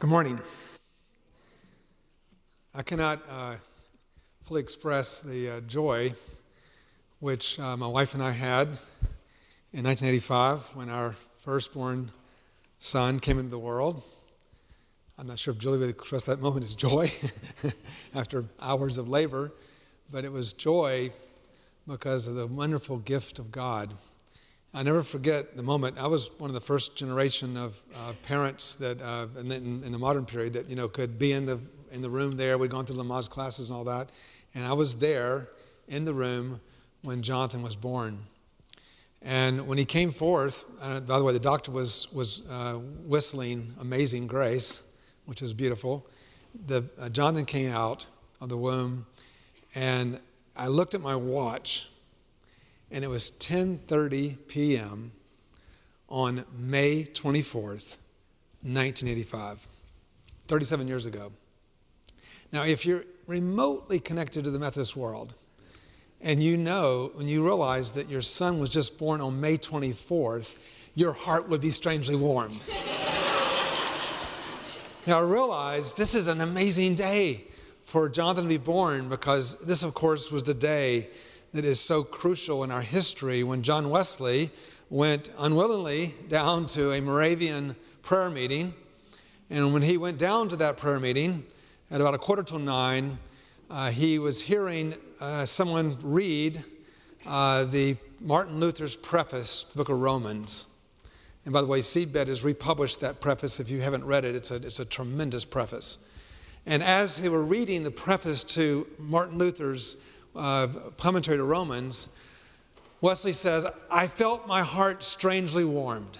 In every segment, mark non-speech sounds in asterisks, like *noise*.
Good morning. I cannot uh, fully express the uh, joy which uh, my wife and I had in 1985 when our firstborn son came into the world. I'm not sure if Julie would express that moment as joy *laughs* after hours of labor, but it was joy because of the wonderful gift of God I never forget the moment. I was one of the first generation of uh, parents that, uh, in, in, the modern period, that you know could be in the in the room there. We'd gone through Lamaze classes and all that, and I was there in the room when Jonathan was born. And when he came forth, uh, by the way, the doctor was was uh, whistling "Amazing Grace," which is beautiful. The uh, Jonathan came out of the womb, and I looked at my watch and it was 10:30 p.m. on May 24th, 1985, 37 years ago. Now, if you're remotely connected to the Methodist world, and you know when you realize that your son was just born on May 24th, your heart would be strangely warm. *laughs* now, realize this is an amazing day for Jonathan to be born because this, of course, was the day that is so crucial in our history when John Wesley went unwillingly down to a Moravian prayer meeting. And when he went down to that prayer meeting at about a quarter till nine, uh, he was hearing uh, someone read uh, the Martin Luther's preface to the book of Romans. And by the way, Seedbed has republished that preface. If you haven't read it, it's a, it's a tremendous preface. And as they were reading the preface to Martin Luther's uh, commentary to Romans, Wesley says, I felt my heart strangely warmed.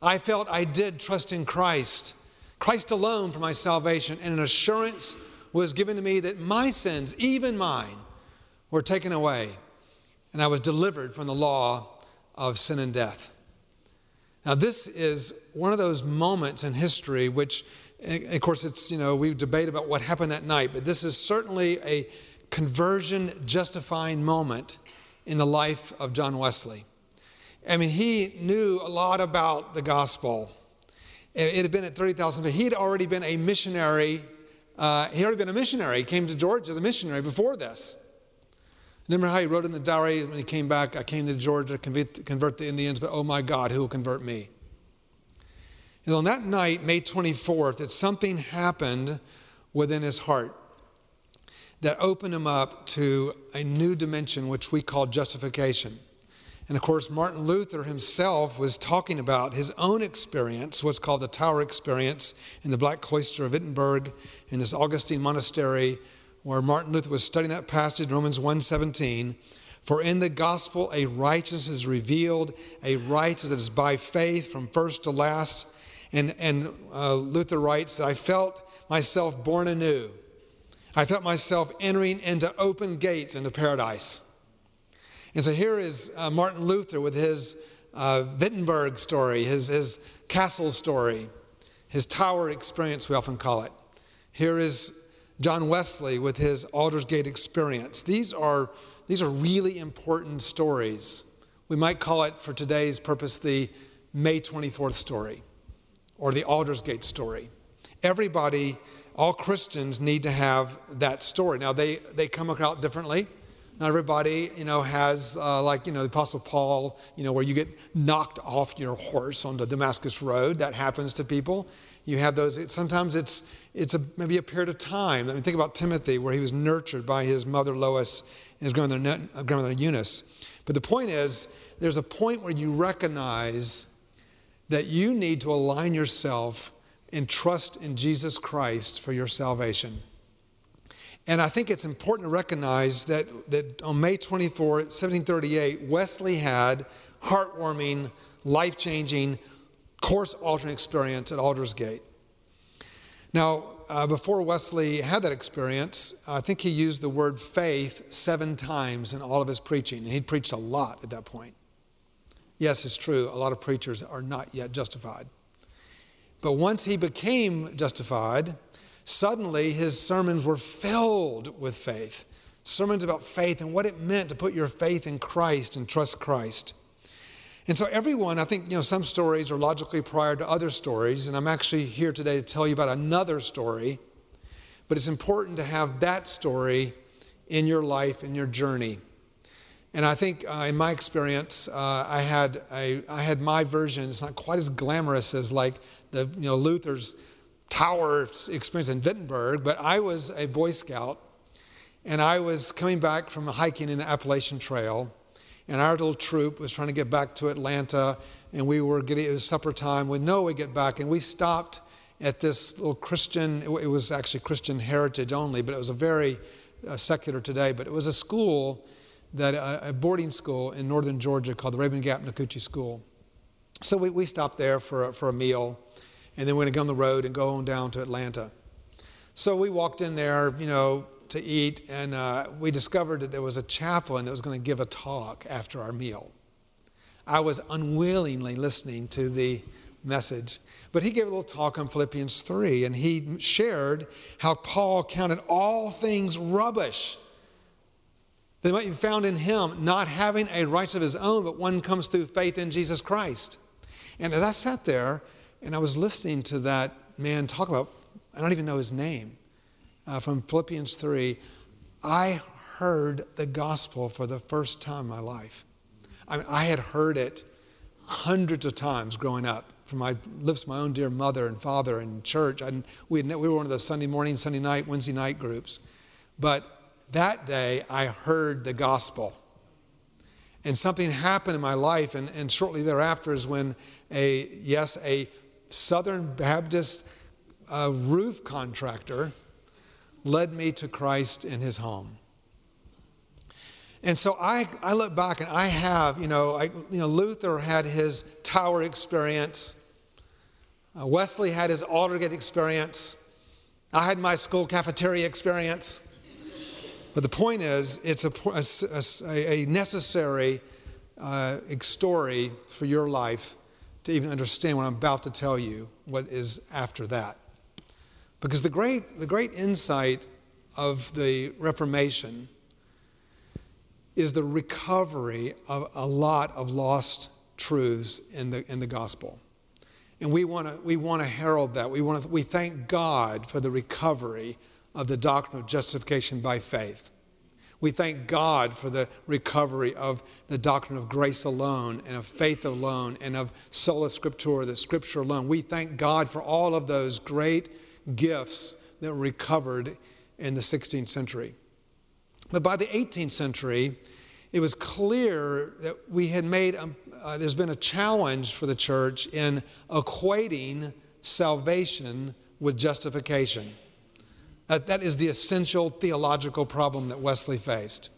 I felt I did trust in Christ, Christ alone for my salvation, and an assurance was given to me that my sins, even mine, were taken away, and I was delivered from the law of sin and death. Now, this is one of those moments in history which, of course, it's, you know, we debate about what happened that night, but this is certainly a conversion justifying moment in the life of John Wesley. I mean, he knew a lot about the gospel. It had been at 30,000 feet. He'd already been a missionary. Uh, he already been a missionary. He came to Georgia as a missionary before this. Remember how he wrote in the diary when he came back, I came to Georgia to convert, convert the Indians, but oh my God, who will convert me? And on that night, May 24th, that something happened within his heart that opened him up to a new dimension, which we call justification. And of course, Martin Luther himself was talking about his own experience, what's called the Tower Experience, in the Black Cloister of Wittenberg, in this Augustine monastery, where Martin Luther was studying that passage, Romans 1:17. For in the gospel a righteousness is revealed, a righteousness that is by faith from first to last. And, and uh, Luther writes that I felt myself born anew I felt myself entering into open gates into paradise. And so here is uh, Martin Luther with his uh, Wittenberg story, his, his castle story, his tower experience, we often call it. Here is John Wesley with his Aldersgate experience. These are, these are really important stories. We might call it, for today's purpose, the May 24th story or the Aldersgate story. Everybody all Christians need to have that story. Now, they, they come out differently. Not everybody, you know, has, uh, like, you know, the Apostle Paul, you know, where you get knocked off your horse on the Damascus Road. That happens to people. You have those, it, sometimes it's, it's a, maybe a period of time. I mean, think about Timothy, where he was nurtured by his mother Lois and his grandmother, uh, grandmother Eunice. But the point is, there's a point where you recognize that you need to align yourself and trust in Jesus Christ for your salvation. And I think it's important to recognize that, that on May 24, 1738, Wesley had heartwarming, life changing, course altering experience at Aldersgate. Now, uh, before Wesley had that experience, I think he used the word faith seven times in all of his preaching, and he'd preached a lot at that point. Yes, it's true, a lot of preachers are not yet justified. But once he became justified, suddenly his sermons were filled with faith. Sermons about faith and what it meant to put your faith in Christ and trust Christ. And so, everyone, I think, you know, some stories are logically prior to other stories, and I'm actually here today to tell you about another story. But it's important to have that story in your life, in your journey. And I think, uh, in my experience, uh, I, had a, I had my version. It's not quite as glamorous as like the, you know, Luther's tower experience in Wittenberg, but I was a Boy Scout, and I was coming back from hiking in the Appalachian Trail and our little troop was trying to get back to Atlanta, and we were getting, it was supper time. We know we get back, and we stopped at this little Christian, it was actually Christian heritage only, but it was a very uh, secular today, but it was a school, that uh, a boarding school in northern Georgia called the Rabun Gap Nacoochee School. So we, we stopped there for a, for a meal, and then we're going to go on the road and go on down to Atlanta. So we walked in there, you know, to eat, and uh, we discovered that there was a chaplain that was going to give a talk after our meal. I was unwillingly listening to the message, but he gave a little talk on Philippians 3, and he shared how Paul counted all things rubbish that might be found in him, not having a right of his own, but one comes through faith in Jesus Christ. And as I sat there and I was listening to that man talk about, I don't even know his name, uh, from Philippians 3, I heard the gospel for the first time in my life. I mean, I had heard it hundreds of times growing up from my lips, my own dear mother and father in church. And we, had, we were one of the Sunday morning, Sunday night, Wednesday night groups. But that day, I heard the gospel. And something happened in my life, and, and shortly thereafter is when a, yes, a Southern Baptist uh, roof contractor led me to Christ in his home. And so I, I look back and I have, you know, I, you know Luther had his tower experience. Uh, Wesley had his Aldersgate experience. I had my school cafeteria experience. But the point is, it's a, a, a necessary uh, story for your life to even understand what I'm about to tell you, what is after that. Because the great, the great insight of the Reformation is the recovery of a lot of lost truths in the, in the gospel. And we want to we wanna herald that. We, wanna, we thank God for the recovery of the doctrine of justification by faith. We thank God for the recovery of the doctrine of grace alone and of faith alone and of sola scriptura, the scripture alone. We thank God for all of those great gifts that were recovered in the 16th century. But by the 18th century, it was clear that we had made, a, uh, there's been a challenge for the church in equating salvation with justification. That, that is the essential theological problem that Wesley faced.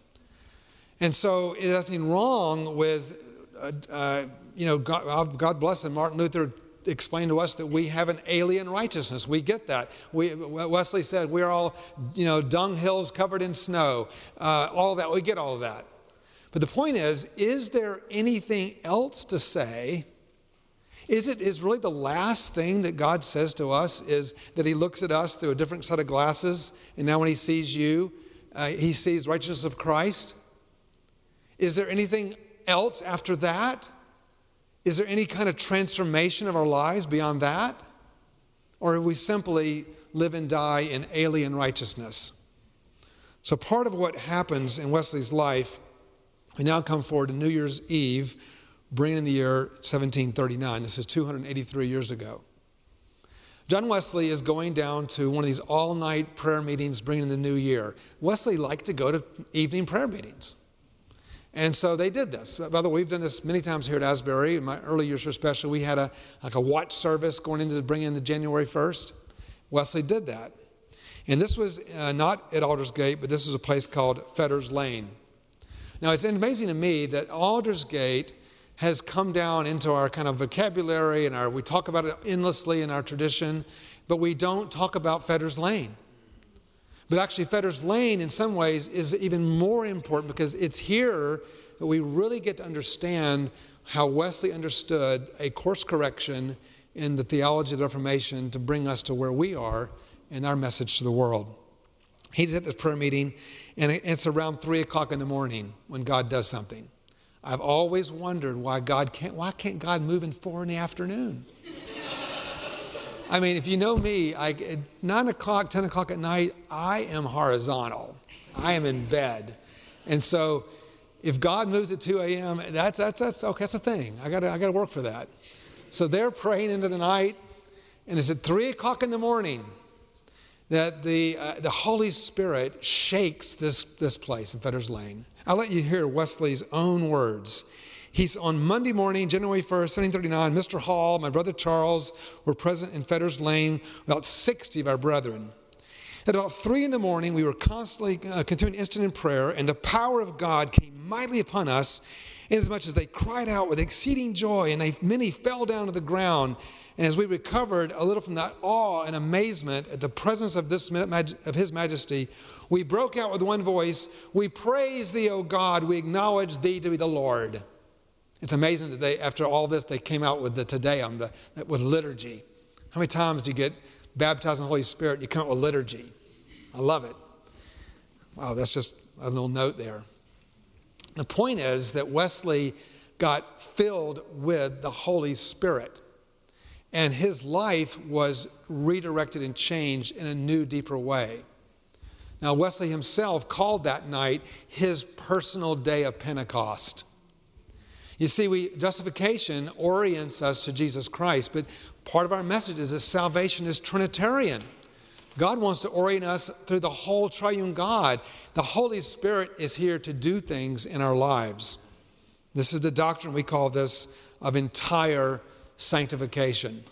And so nothing wrong with, uh, uh, you know, God, God bless him, Martin Luther explained to us that we have an alien righteousness. We get that. We, Wesley said we're all, you know, dung hills covered in snow. Uh, all that. We get all of that. But the point is, is there anything else to say? Is it is really the last thing that God says to us is that He looks at us through a different set of glasses, and now when He sees you, uh, He sees righteousness of Christ? Is there anything else after that? Is there any kind of transformation of our lives beyond that? Or we simply live and die in alien righteousness? So, part of what happens in Wesley's life, we now come forward to New Year's Eve, bringing in the year 1739. This is 283 years ago. John Wesley is going down to one of these all night prayer meetings bringing in the new year. Wesley liked to go to evening prayer meetings. And so they did this. By the way, we've done this many times here at Asbury. In my early years, especially, we had a like a watch service going into bring in the January 1st. Wesley did that. And this was uh, not at Aldersgate, but this is a place called Fetters Lane. Now, it's amazing to me that Aldersgate has come down into our kind of vocabulary and our, we talk about it endlessly in our tradition, but we don't talk about Fetters Lane. But actually, Fetters Lane, in some ways, is even more important because it's here that we really get to understand how Wesley understood a course correction in the theology of the Reformation to bring us to where we are in our message to the world. He's at this prayer meeting, and it's around 3 o'clock in the morning when God does something. I've always wondered why God can't, why can't God move in four in the afternoon? I mean, if you know me, I, at 9 o'clock, 10 o'clock at night, I am horizontal. I am in bed. And so if God moves at 2 a.m., that's, that's, that's, okay, that's a thing. I gotta, I got to work for that. So they're praying into the night, and it's at 3 o'clock in the morning that the, uh, the Holy Spirit shakes this, this place in Fetters Lane. I'll let you hear Wesley's own words. He's on Monday morning, January 1st, 1739. Mr. Hall, my brother Charles were present in Fetters Lane, about 60 of our brethren. At about three in the morning, we were constantly uh, continuing instant in prayer, and the power of God came mightily upon us, inasmuch as they cried out with exceeding joy, and they, many fell down to the ground. And as we recovered a little from that awe and amazement at the presence of, this, of His Majesty, we broke out with one voice We praise Thee, O God, we acknowledge Thee to be the Lord. It's amazing that they, after all this, they came out with the Te Deum, the, with liturgy. How many times do you get baptized in the Holy Spirit and you come out with liturgy? I love it. Wow, that's just a little note there. The point is that Wesley got filled with the Holy Spirit, and his life was redirected and changed in a new, deeper way. Now, Wesley himself called that night his personal day of Pentecost. You see, we, justification orients us to Jesus Christ, but part of our message is that salvation is Trinitarian. God wants to orient us through the whole triune God. The Holy Spirit is here to do things in our lives. This is the doctrine we call this of entire sanctification.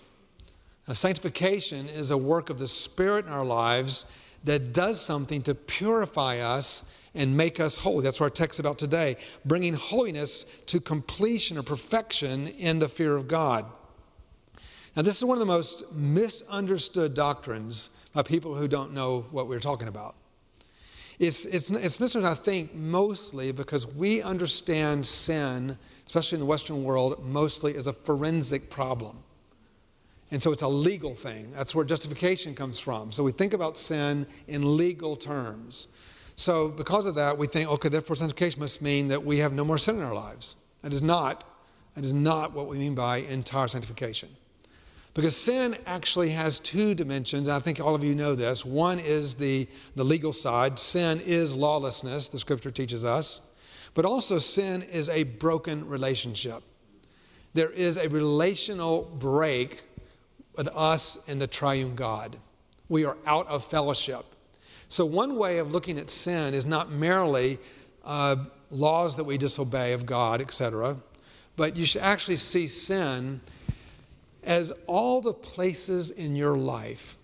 Now, sanctification is a work of the Spirit in our lives that does something to purify us and make us holy. That's what our text about today, bringing holiness to completion or perfection in the fear of God. Now, this is one of the most misunderstood doctrines by people who don't know what we're talking about. It's, it's, it's misunderstood, I think, mostly because we understand sin, especially in the Western world, mostly as a forensic problem. And so it's a legal thing. That's where justification comes from. So we think about sin in legal terms. So, because of that, we think, okay, therefore, sanctification must mean that we have no more sin in our lives. That is not, that is not what we mean by entire sanctification. Because sin actually has two dimensions. I think all of you know this. One is the, the legal side. Sin is lawlessness, the scripture teaches us. But also, sin is a broken relationship. There is a relational break with us and the triune God. We are out of fellowship. So, one way of looking at sin is not merely uh, laws that we disobey of God, etc., but you should actually see sin as all the places in your life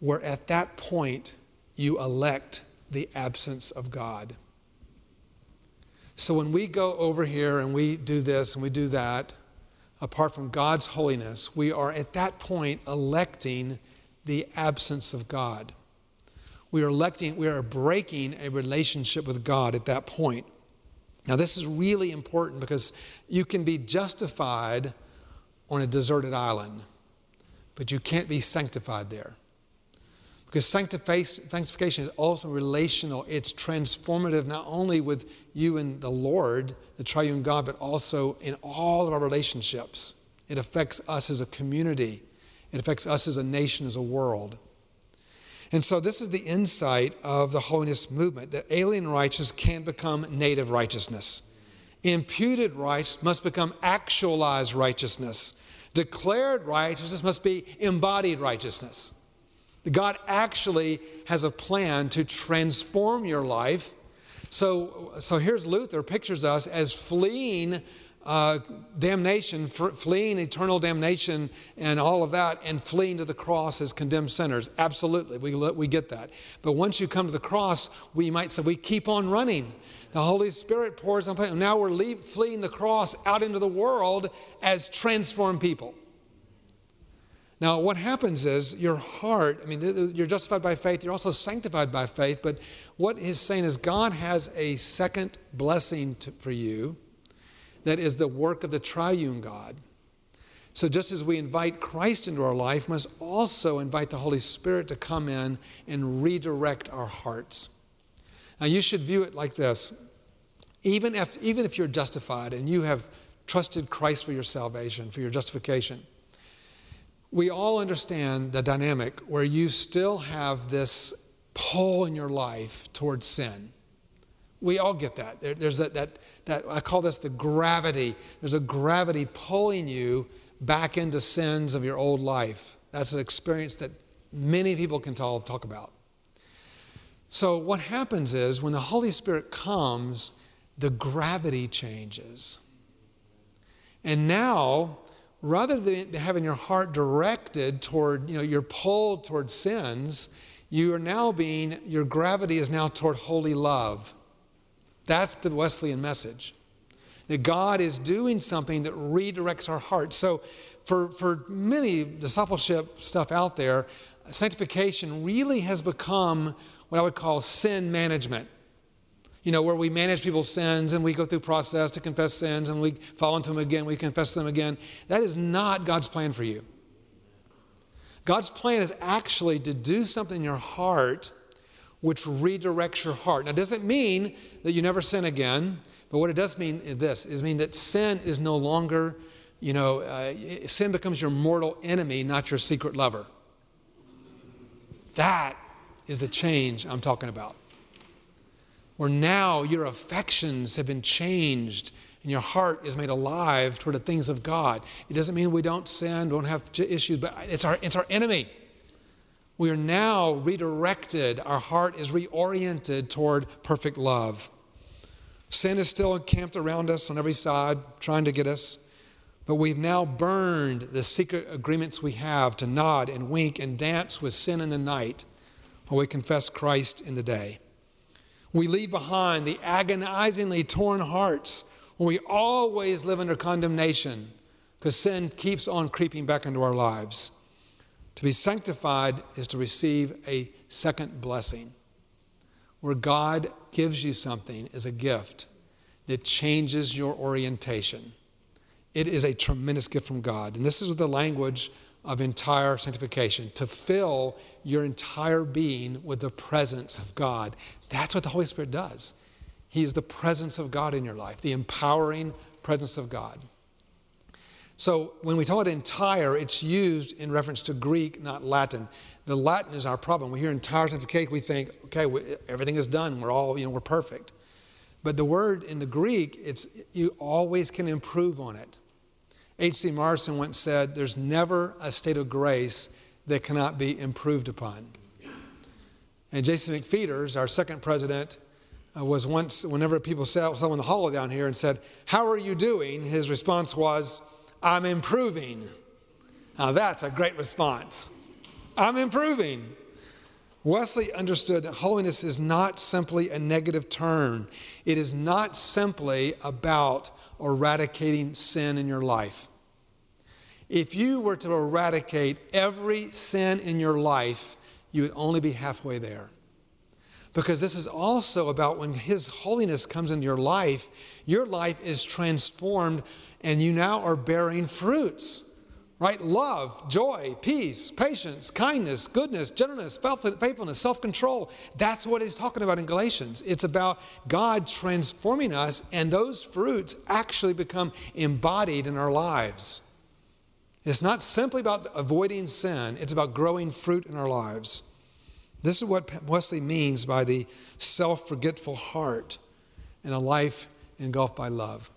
where at that point you elect the absence of God. So when we go over here and we do this and we do that, apart from God's holiness, we are at that point electing the absence of God. We are electing, we are breaking a relationship with God at that point. Now, this is really important because you can be justified on a deserted island, but you can't be sanctified there. Because sanctification is also relational, it's transformative not only with you and the Lord, the triune God, but also in all of our relationships. It affects us as a community, it affects us as a nation, as a world. And so, this is the insight of the holiness movement that alien righteousness can become native righteousness. Imputed righteousness must become actualized righteousness. Declared righteousness must be embodied righteousness. God actually has a plan to transform your life. So, so here's Luther pictures us as fleeing uh, damnation, fleeing eternal damnation and all of that, and fleeing to the cross as condemned sinners. Absolutely, we, we get that. But once you come to the cross, we might say we keep on running. The Holy Spirit pours on. Now we're leave, fleeing the cross out into the world as transformed people. Now, what happens is your heart, I mean, you're justified by faith, you're also sanctified by faith, but what he's saying is God has a second blessing to, for you that is the work of the triune God. So, just as we invite Christ into our life, we must also invite the Holy Spirit to come in and redirect our hearts. Now, you should view it like this Even if, even if you're justified and you have trusted Christ for your salvation, for your justification, we all understand the dynamic where you still have this pull in your life towards sin. We all get that. There, there's that, that, that, I call this the gravity. There's a gravity pulling you back into sins of your old life. That's an experience that many people can talk, talk about. So, what happens is when the Holy Spirit comes, the gravity changes. And now, rather than having your heart directed toward, you know, your pull toward sins, you are now being, your gravity is now toward holy love. That's the Wesleyan message. That God is doing something that redirects our heart. So, for, for many discipleship stuff out there, sanctification really has become what I would call sin management. You know, where we manage people's sins and we go through process to confess sins and we fall into them again, we confess them again. That is not God's plan for you. God's plan is actually to do something in your heart which redirects your heart. Now, it doesn't mean that you never sin again, but what it does mean is this is mean that sin is no longer, you know, uh, sin becomes your mortal enemy, not your secret lover. That is the change I'm talking about. Where now your affections have been changed and your heart is made alive toward the things of God. It doesn't mean we don't sin, don't have issues, but it's our, it's our enemy. We are now redirected. Our heart is reoriented toward perfect love. Sin is still encamped around us on every side, trying to get us. But we've now burned the secret agreements we have to nod and wink and dance with sin in the night while we confess Christ in the day. We leave behind the agonizingly torn hearts when we always live under condemnation because sin keeps on creeping back into our lives. To be sanctified is to receive a second blessing, where God gives you something as a gift that changes your orientation. It is a tremendous gift from God. And this is the language of entire sanctification to fill your entire being with the presence of God. That's what the Holy Spirit does. He is the presence of God in your life, the empowering presence of God. So when we talk about entire, it's used in reference to Greek, not Latin. The Latin is our problem. We hear entire sanctification, we think, okay, everything is done. We're all, you know, we're perfect. But the word in the Greek, it's you always can improve on it. H.C. Morrison once said, There's never a state of grace that cannot be improved upon. And J.C. McPheeters, our second president, uh, was once, whenever people saw someone in the hall down here and said, How are you doing? His response was, I'm improving. Now that's a great response. I'm improving. Wesley understood that holiness is not simply a negative term. It is not simply about eradicating sin in your life. If you were to eradicate every sin in your life, you would only be halfway there. Because this is also about when His holiness comes into your life, your life is transformed and you now are bearing fruits right? Love, joy, peace, patience, kindness, goodness, gentleness, faithfulness, self control. That's what he's talking about in Galatians. It's about God transforming us, and those fruits actually become embodied in our lives. It's not simply about avoiding sin, it's about growing fruit in our lives. This is what Wesley means by the self forgetful heart and a life engulfed by love.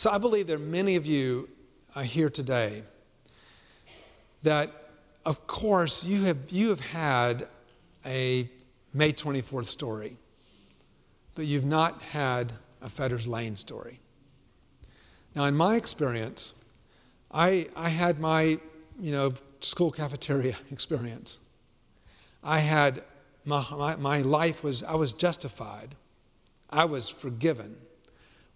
So I believe there are many of you uh, here today that, of course, you have, you have had a May 24th story, but you've not had a Fetters Lane story. Now, in my experience, I, I had my, you know, school cafeteria *laughs* experience. I had, my, my, my life was, I was justified. I was forgiven.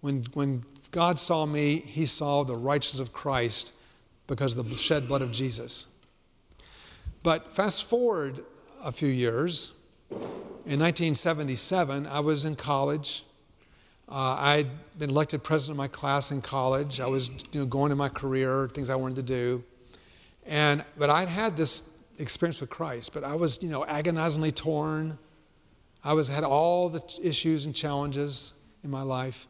When, when God saw me, he saw the righteousness of Christ because of the shed blood of Jesus. But fast forward a few years, in 1977, I was in college. Uh, I'd been elected president of my class in college. I was you know, going in my career, things I wanted to do. And, but I'd had this experience with Christ, but I was, you know, agonizingly torn. I was, had all the issues and challenges in my life.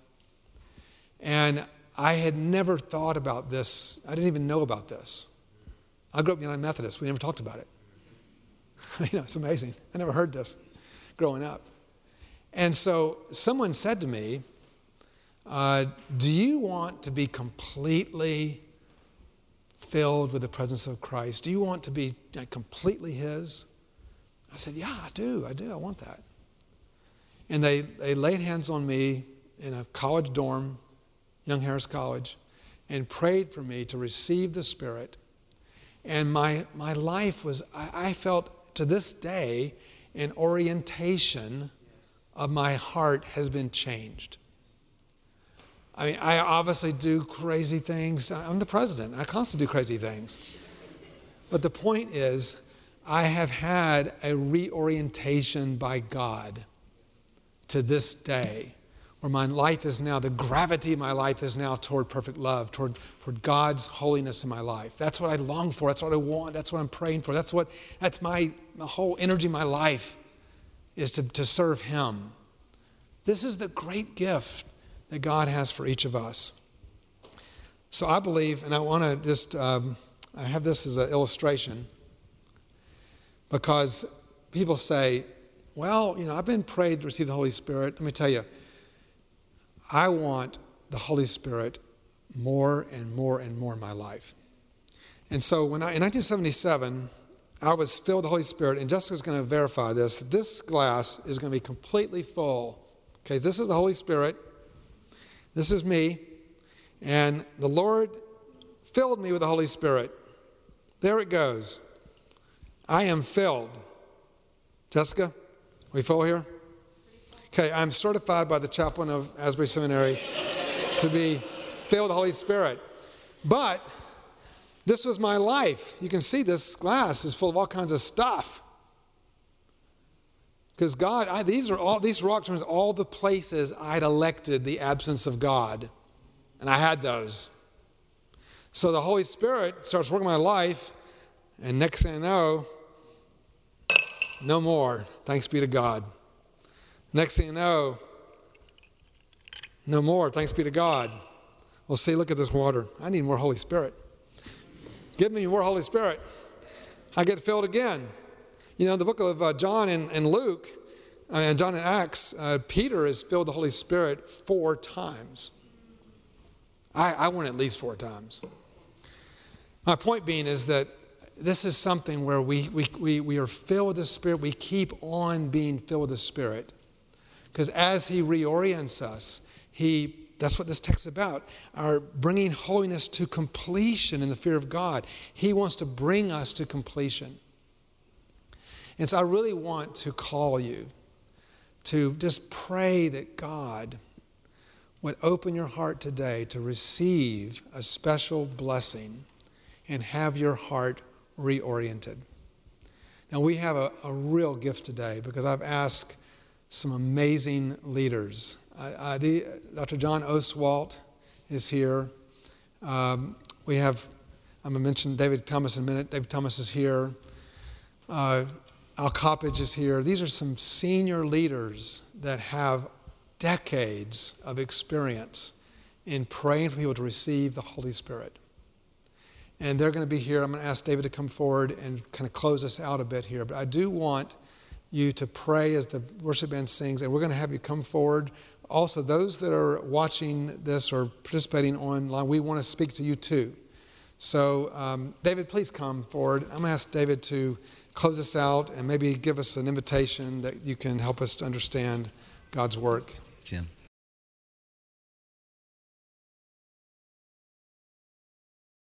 And I had never thought about this. I didn't even know about this. I grew up United Methodist. We never talked about it. *laughs* you know, it's amazing. I never heard this growing up. And so someone said to me, uh, Do you want to be completely filled with the presence of Christ? Do you want to be like, completely His? I said, Yeah, I do. I do. I want that. And they, they laid hands on me in a college dorm, Young Harris College, and prayed for me to receive the Spirit. And my, my life was, I, I felt to this day, an orientation of my heart has been changed. I mean, I obviously do crazy things. I'm the president. I constantly do crazy things. But the point is, I have had a reorientation by God to this day, where my life is now, the gravity of my life is now toward perfect love, toward, toward God's holiness in my life. That's what I long for. That's what I want. That's what I'm praying for. That's what, that's my, my whole energy, my life is to, to serve Him. This is the great gift that God has for each of us. So I believe, and I want to just, um, I have this as an illustration because people say, well, you know, I've been prayed to receive the Holy Spirit. Let me tell you, I want the Holy Spirit more and more and more in my life. And so when I, in 1977, I was filled with the Holy Spirit, and Jessica's going to verify this. This glass is going to be completely full. Okay, this is the Holy Spirit. This is me. And the Lord filled me with the Holy Spirit. There it goes. I am filled. Jessica, we full here? Okay, I'm certified by the chaplain of Asbury Seminary to be filled with the Holy Spirit. But this was my life. You can see this glass is full of all kinds of stuff. Because God, I, these are all these rock terms, all the places I'd elected the absence of God. And I had those. So the Holy Spirit starts working my life, and next thing I know, no more. Thanks be to God. Next thing you know, no more. Thanks be to God. Well, see, look at this water. I need more Holy Spirit. Give me more Holy Spirit. I get filled again. You know, the book of uh, John and, and Luke, uh, and John and Acts, uh, Peter is filled with the Holy Spirit four times. I, I want at least four times. My point being is that this is something where we, we, we, we are filled with the Spirit. We keep on being filled with the Spirit. Because as He reorients us, He that's what this text is about. Our bringing holiness to completion in the fear of God. He wants to bring us to completion. And so I really want to call you to just pray that God would open your heart today to receive a special blessing and have your heart reoriented. Now, we have a, a real gift today because I've asked some amazing leaders. The, Dr. John Oswalt is here. Um, we have, I'm going to mention David Thomas in a minute. David Thomas is here. Uh, Al Coppedge is here. These are some senior leaders that have decades of experience in praying for people to receive the Holy Spirit. And they're going to be here. I'm going to ask David to come forward and kind of close us out a bit here. But I do want you to pray as the worship band sings, and we're going to have you come forward. Also, those that are watching this or participating online, we want to speak to you too. So, um, David, please come forward. I'm going to ask David to close us out and maybe give us an invitation that you can help us to understand God's work. Jim.